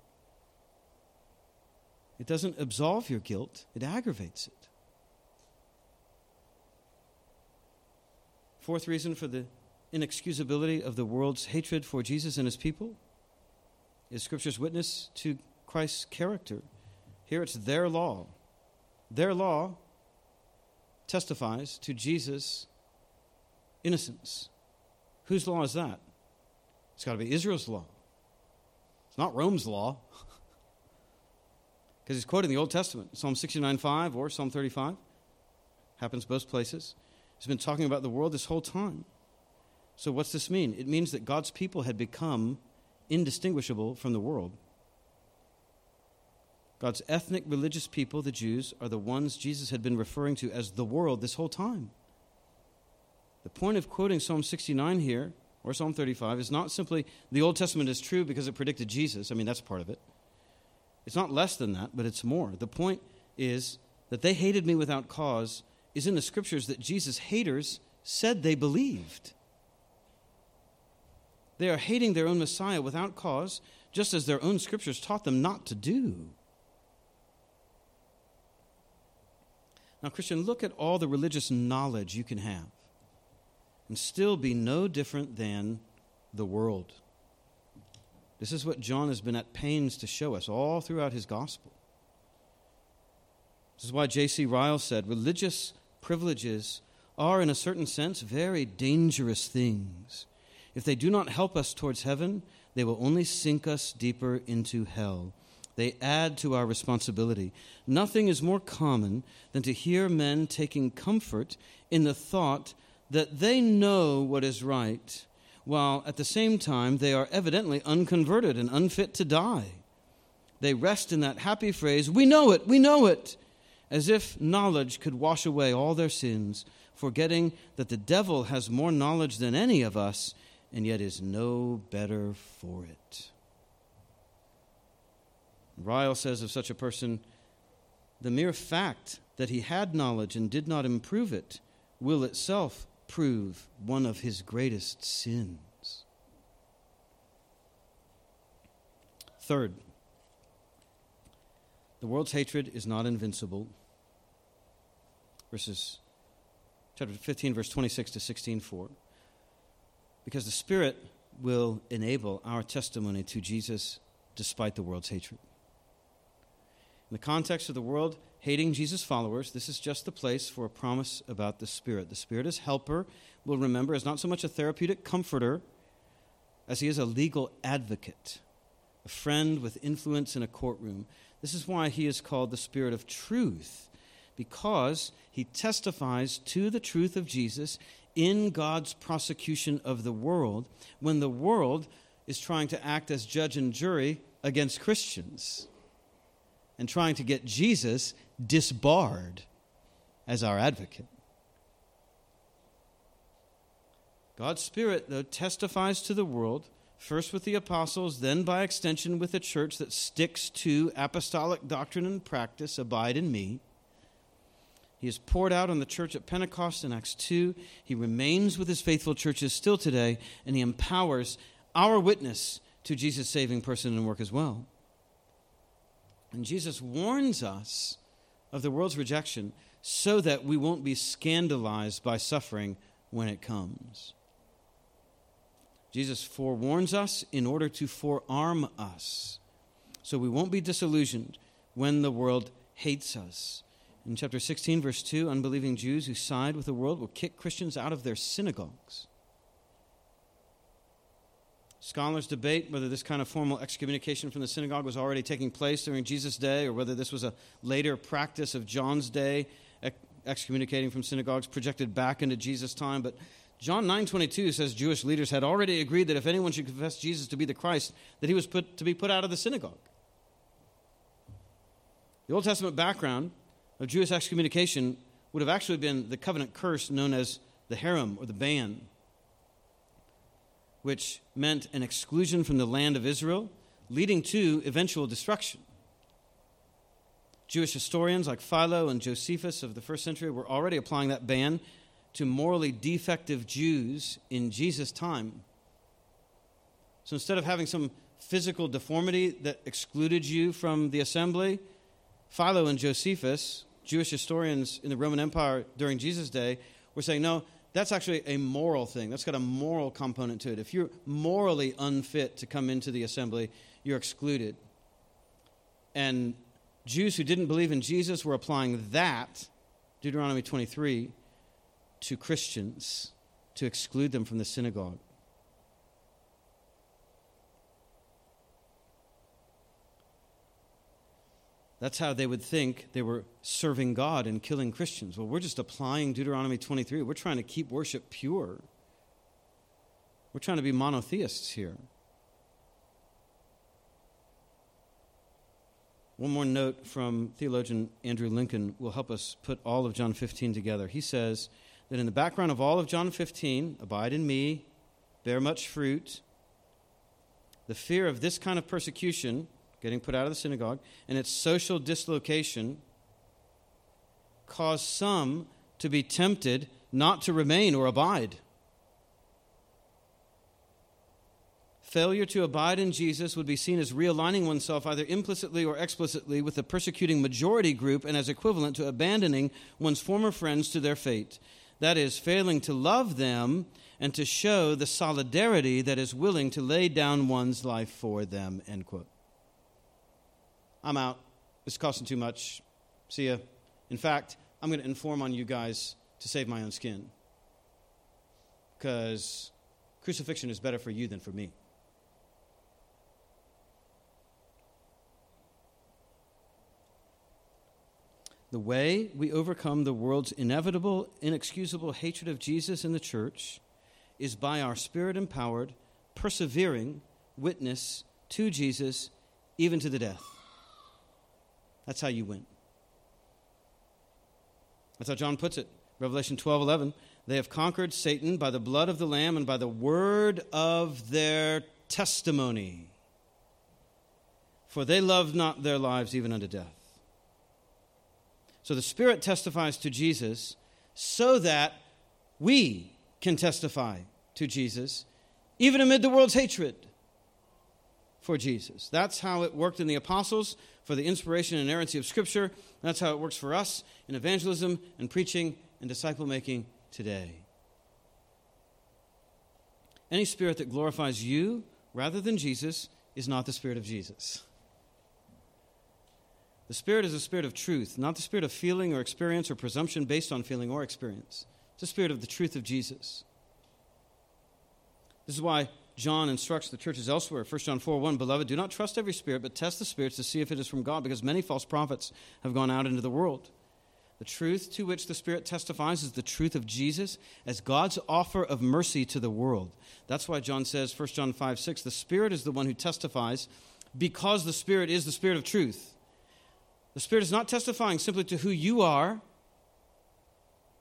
It doesn't absolve your guilt, it aggravates it. Fourth reason for the inexcusability of the world's hatred for Jesus and his people is Scripture's witness to Christ's character. Here it's their law. Their law testifies to Jesus' innocence. Whose law is that? It's got to be Israel's law. It's not Rome's law. Because he's quoting the Old Testament, Psalm 69:5 or Psalm 35. Happens both places. He's been talking about the world this whole time. So, what's this mean? It means that God's people had become indistinguishable from the world. God's ethnic religious people, the Jews, are the ones Jesus had been referring to as the world this whole time. The point of quoting Psalm 69 here, or Psalm 35, is not simply the Old Testament is true because it predicted Jesus. I mean, that's part of it. It's not less than that, but it's more. The point is that they hated me without cause is in the scriptures that Jesus' haters said they believed. They are hating their own Messiah without cause, just as their own scriptures taught them not to do. Now, Christian, look at all the religious knowledge you can have and still be no different than the world. This is what John has been at pains to show us all throughout his gospel. This is why J.C. Ryle said religious privileges are, in a certain sense, very dangerous things. If they do not help us towards heaven, they will only sink us deeper into hell. They add to our responsibility. Nothing is more common than to hear men taking comfort in the thought that they know what is right, while at the same time they are evidently unconverted and unfit to die. They rest in that happy phrase, We know it, we know it, as if knowledge could wash away all their sins, forgetting that the devil has more knowledge than any of us and yet is no better for it. Ryle says of such a person, the mere fact that he had knowledge and did not improve it will itself prove one of his greatest sins. Third, the world's hatred is not invincible. Verses chapter 15 verse 26 to 16 4 because the spirit will enable our testimony to Jesus despite the world's hatred. In the context of the world hating Jesus' followers, this is just the place for a promise about the Spirit. The Spirit as helper, we'll remember, is not so much a therapeutic comforter as he is a legal advocate, a friend with influence in a courtroom. This is why he is called the Spirit of truth, because he testifies to the truth of Jesus in God's prosecution of the world when the world is trying to act as judge and jury against Christians and trying to get Jesus disbarred as our advocate. God's Spirit, though, testifies to the world, first with the apostles, then by extension with the church that sticks to apostolic doctrine and practice, abide in me. He is poured out on the church at Pentecost in Acts 2. He remains with his faithful churches still today, and he empowers our witness to Jesus' saving person and work as well. And Jesus warns us of the world's rejection so that we won't be scandalized by suffering when it comes. Jesus forewarns us in order to forearm us. So we won't be disillusioned when the world hates us. In chapter 16, verse 2, unbelieving Jews who side with the world will kick Christians out of their synagogues. Scholars debate whether this kind of formal excommunication from the synagogue was already taking place during Jesus' day or whether this was a later practice of John's day, excommunicating from synagogues projected back into Jesus' time. But John 9:22 says Jewish leaders had already agreed that if anyone should confess Jesus to be the Christ, that he was put, to be put out of the synagogue. The Old Testament background of Jewish excommunication would have actually been the covenant curse known as the herem or the ban which meant an exclusion from the land of Israel, leading to eventual destruction. Jewish historians like Philo and Josephus of the first century were already applying that ban to morally defective Jews in Jesus' time. So instead of having some physical deformity that excluded you from the assembly, Philo and Josephus, Jewish historians in the Roman Empire during Jesus' day, were saying, no, that's actually a moral thing. That's got a moral component to it. If you're morally unfit to come into the assembly, you're excluded. And Jews who didn't believe in Jesus were applying that, Deuteronomy 23, to Christians to exclude them from the synagogue. That's how they would think they were serving God and killing Christians. Well, we're just applying Deuteronomy 23. We're trying to keep worship pure. We're trying to be monotheists here. One more note from theologian Andrew Lincoln will help us put all of John 15 together. He says that in the background of all of John 15, abide in me, bear much fruit, the fear of this kind of persecution getting put out of the synagogue, and its social dislocation caused some to be tempted not to remain or abide. Failure to abide in Jesus would be seen as realigning oneself either implicitly or explicitly with the persecuting majority group and as equivalent to abandoning one's former friends to their fate. That is, failing to love them and to show the solidarity that is willing to lay down one's life for them. End quote. I'm out. It's costing too much. See ya. In fact, I'm going to inform on you guys to save my own skin. Because crucifixion is better for you than for me. The way we overcome the world's inevitable, inexcusable hatred of Jesus and the church is by our spirit empowered, persevering witness to Jesus, even to the death. That's how you win. That's how John puts it. Revelation 12 11. They have conquered Satan by the blood of the Lamb and by the word of their testimony. For they loved not their lives even unto death. So the Spirit testifies to Jesus so that we can testify to Jesus, even amid the world's hatred for Jesus. That's how it worked in the apostles for the inspiration and inerrancy of Scripture. That's how it works for us in evangelism and preaching and disciple making today. Any spirit that glorifies you rather than Jesus is not the spirit of Jesus. The spirit is a spirit of truth, not the spirit of feeling or experience or presumption based on feeling or experience. It's the spirit of the truth of Jesus. This is why John instructs the churches elsewhere. 1 John 4 1 Beloved, do not trust every spirit, but test the spirits to see if it is from God, because many false prophets have gone out into the world. The truth to which the Spirit testifies is the truth of Jesus as God's offer of mercy to the world. That's why John says, 1 John 5 6, the Spirit is the one who testifies because the Spirit is the Spirit of truth. The Spirit is not testifying simply to who you are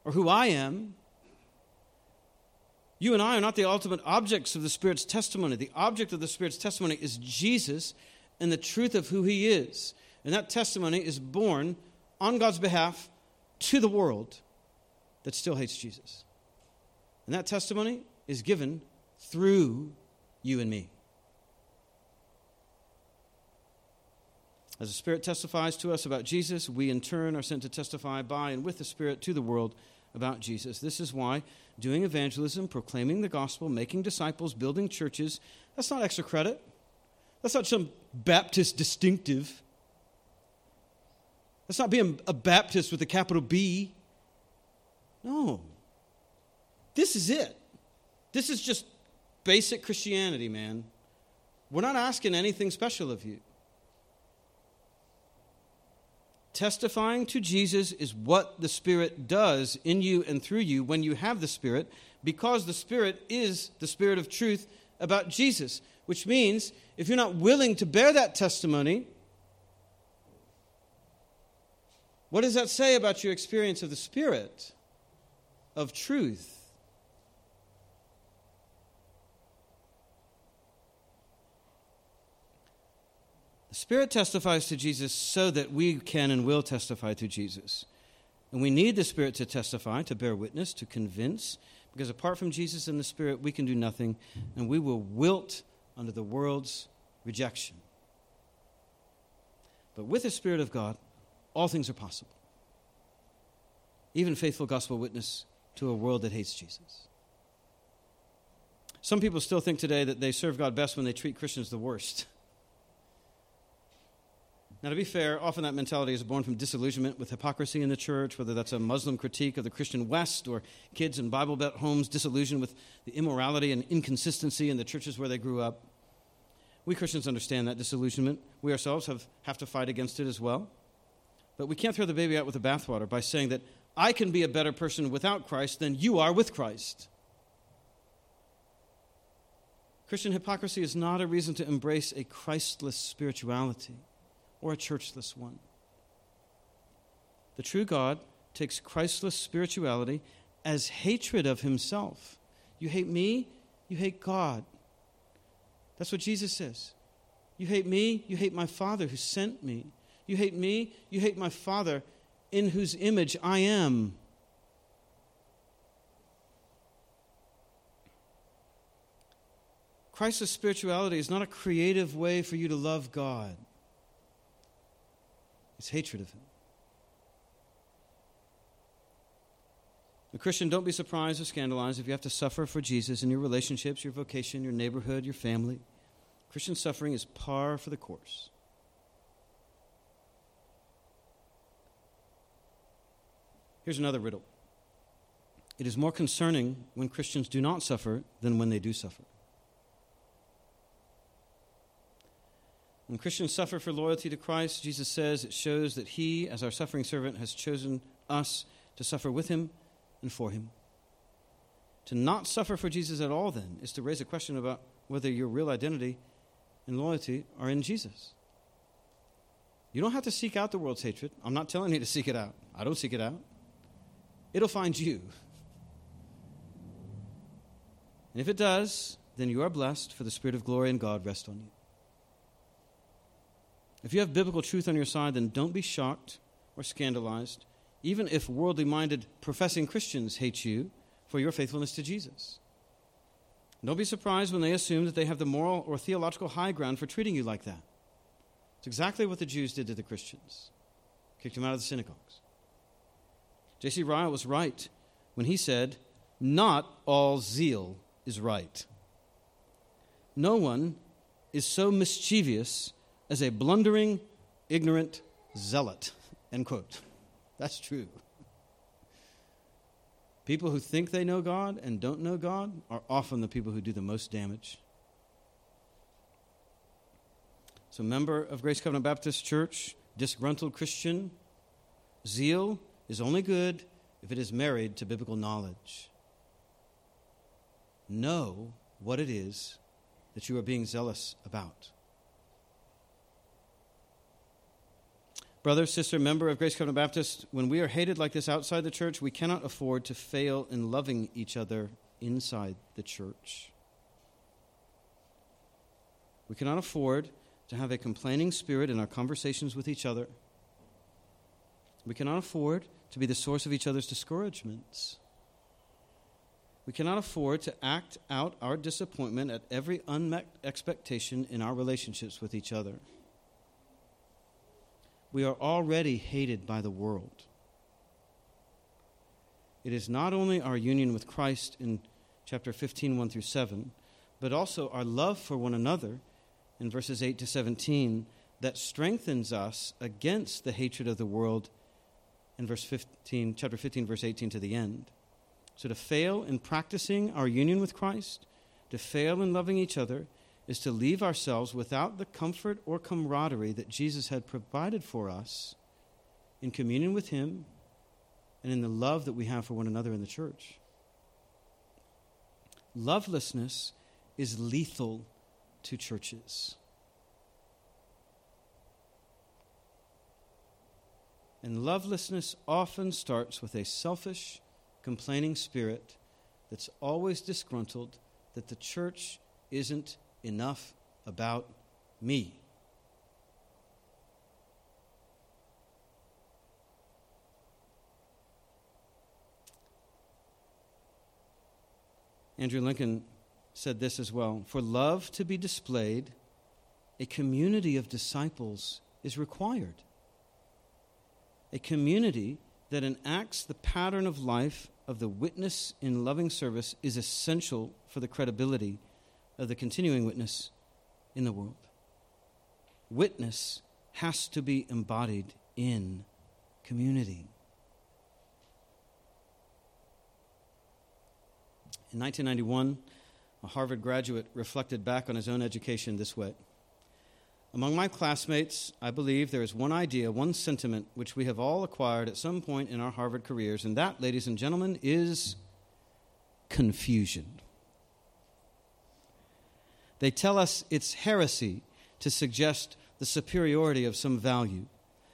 or who I am, you and I are not the ultimate objects of the Spirit's testimony. The object of the Spirit's testimony is Jesus and the truth of who He is. And that testimony is borne on God's behalf to the world that still hates Jesus. And that testimony is given through you and me. As the Spirit testifies to us about Jesus, we in turn are sent to testify by and with the Spirit to the world about Jesus. This is why doing evangelism, proclaiming the gospel, making disciples, building churches, that's not extra credit. That's not some Baptist distinctive. That's not being a Baptist with a capital B. No. This is it. This is just basic Christianity, man. We're not asking anything special of you. Testifying to Jesus is what the Spirit does in you and through you when you have the Spirit, because the Spirit is the Spirit of truth about Jesus. Which means if you're not willing to bear that testimony, what does that say about your experience of the Spirit, of truth? The Spirit testifies to Jesus so that we can and will testify to Jesus. And we need the Spirit to testify, to bear witness, to convince, because apart from Jesus and the Spirit, we can do nothing, and we will wilt under the world's rejection. But with the Spirit of God, all things are possible. Even faithful gospel witness to a world that hates Jesus. Some people still think today that they serve God best when they treat Christians the worst. Now, to be fair, often that mentality is born from disillusionment with hypocrisy in the church, whether that's a Muslim critique of the Christian West or kids in Bible Belt homes disillusioned with the immorality and inconsistency in the churches where they grew up. We Christians understand that disillusionment. We ourselves have, have to fight against it as well. But we can't throw the baby out with the bathwater by saying that I can be a better person without Christ than you are with Christ. Christian hypocrisy is not a reason to embrace a Christless spirituality or a churchless one. The true God takes Christless spirituality as hatred of himself. You hate me, you hate God. That's what Jesus says. You hate me, you hate my Father who sent me. You hate me, you hate my Father in whose image I am. Christless spirituality is not a creative way for you to love God. It's hatred of him. A Christian, don't be surprised or scandalized if you have to suffer for Jesus in your relationships, your vocation, your neighborhood, your family. Christian suffering is par for the course. Here's another riddle it is more concerning when Christians do not suffer than when they do suffer. When Christians suffer for loyalty to Christ, Jesus says it shows that He, as our suffering servant, has chosen us to suffer with Him and for Him. To not suffer for Jesus at all, then, is to raise a question about whether your real identity and loyalty are in Jesus. You don't have to seek out the world's hatred. I'm not telling you to seek it out. I don't seek it out. It'll find you. And if it does, then you are blessed, for the Spirit of glory and God rest on you. If you have biblical truth on your side, then don't be shocked or scandalized, even if worldly minded professing Christians hate you for your faithfulness to Jesus. Don't be surprised when they assume that they have the moral or theological high ground for treating you like that. It's exactly what the Jews did to the Christians kicked them out of the synagogues. J.C. Ryle was right when he said, Not all zeal is right. No one is so mischievous as a blundering, ignorant zealot. End quote. That's true. People who think they know God and don't know God are often the people who do the most damage. So, member of Grace Covenant Baptist Church, disgruntled Christian, zeal is only good if it is married to biblical knowledge. Know what it is that you are being zealous about. Brother, sister, member of Grace Covenant Baptist, when we are hated like this outside the church, we cannot afford to fail in loving each other inside the church. We cannot afford to have a complaining spirit in our conversations with each other. We cannot afford to be the source of each other's discouragements. We cannot afford to act out our disappointment at every unmet expectation in our relationships with each other we are already hated by the world. it is not only our union with Christ in chapter 15, 1 through 7, but also our love for one another in verses 8 to 17 that strengthens us against the hatred of the world in verse 15, chapter 15, verse 18 to the end. So to fail in practicing our union with Christ, to fail in loving each other, is to leave ourselves without the comfort or camaraderie that Jesus had provided for us in communion with Him and in the love that we have for one another in the church. Lovelessness is lethal to churches. And lovelessness often starts with a selfish, complaining spirit that's always disgruntled that the church isn't enough about me. Andrew Lincoln said this as well For love to be displayed, a community of disciples is required. A community that enacts the pattern of life of the witness in loving service is essential for the credibility of the continuing witness in the world. Witness has to be embodied in community. In 1991, a Harvard graduate reflected back on his own education this way Among my classmates, I believe there is one idea, one sentiment, which we have all acquired at some point in our Harvard careers, and that, ladies and gentlemen, is confusion. They tell us it's heresy to suggest the superiority of some value,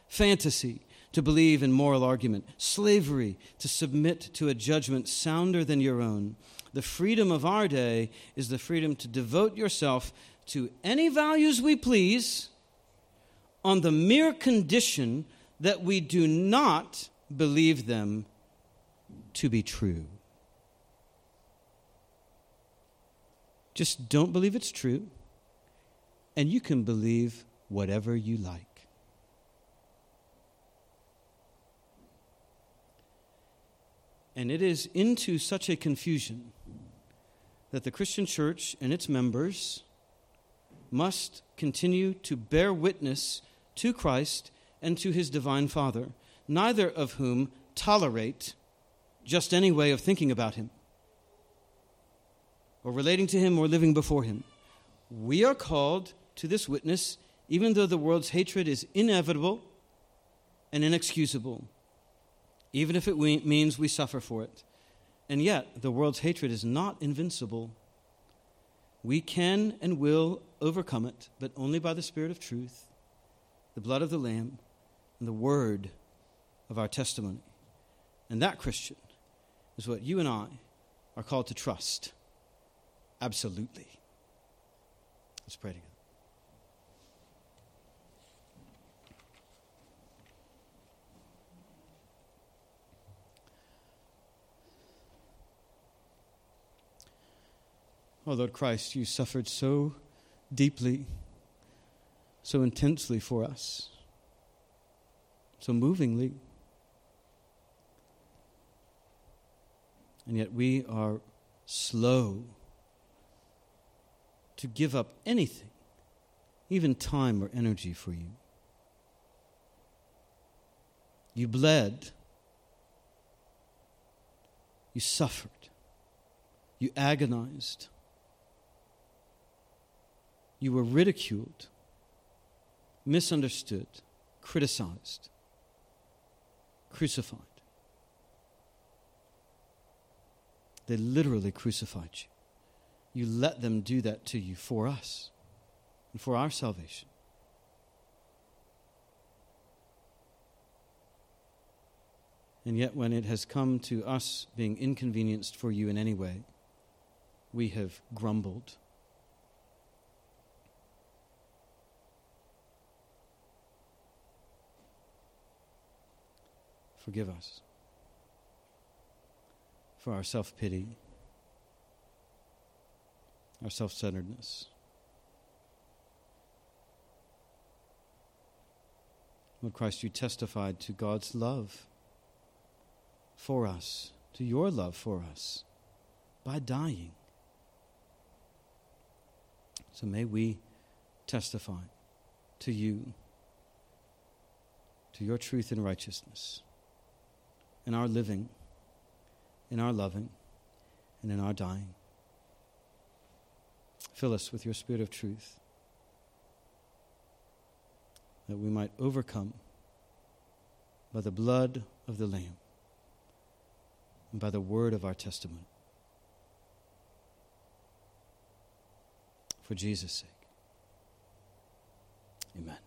fantasy to believe in moral argument, slavery to submit to a judgment sounder than your own, the freedom of our day is the freedom to devote yourself to any values we please on the mere condition that we do not believe them to be true. Just don't believe it's true, and you can believe whatever you like. And it is into such a confusion that the Christian church and its members must continue to bear witness to Christ and to his divine Father, neither of whom tolerate just any way of thinking about him or relating to him or living before him. We are called to this witness even though the world's hatred is inevitable and inexcusable, even if it means we suffer for it. And yet, the world's hatred is not invincible. We can and will overcome it, but only by the Spirit of truth, the blood of the Lamb, and the word of our testimony. And that, Christian, is what you and I are called to trust. Absolutely. Let's pray together. Oh, Lord Christ, you suffered so deeply, so intensely for us, so movingly. And yet we are slow to give up anything, even time or energy for you. You bled. You suffered. You agonized. You were ridiculed, misunderstood, criticized, crucified. They literally crucified you. You let them do that to you for us and for our salvation. And yet, when it has come to us being inconvenienced for you in any way, we have grumbled Forgive us for our self pity, our self centeredness. Lord Christ, you testified to God's love for us to your love for us by dying. So may we testify to you, to your truth and righteousness, in our living, in our loving, and in our dying. Fill us with your spirit of truth that we might overcome by the blood of the Lamb and by the word of our testimony. For Jesus' sake. Amen.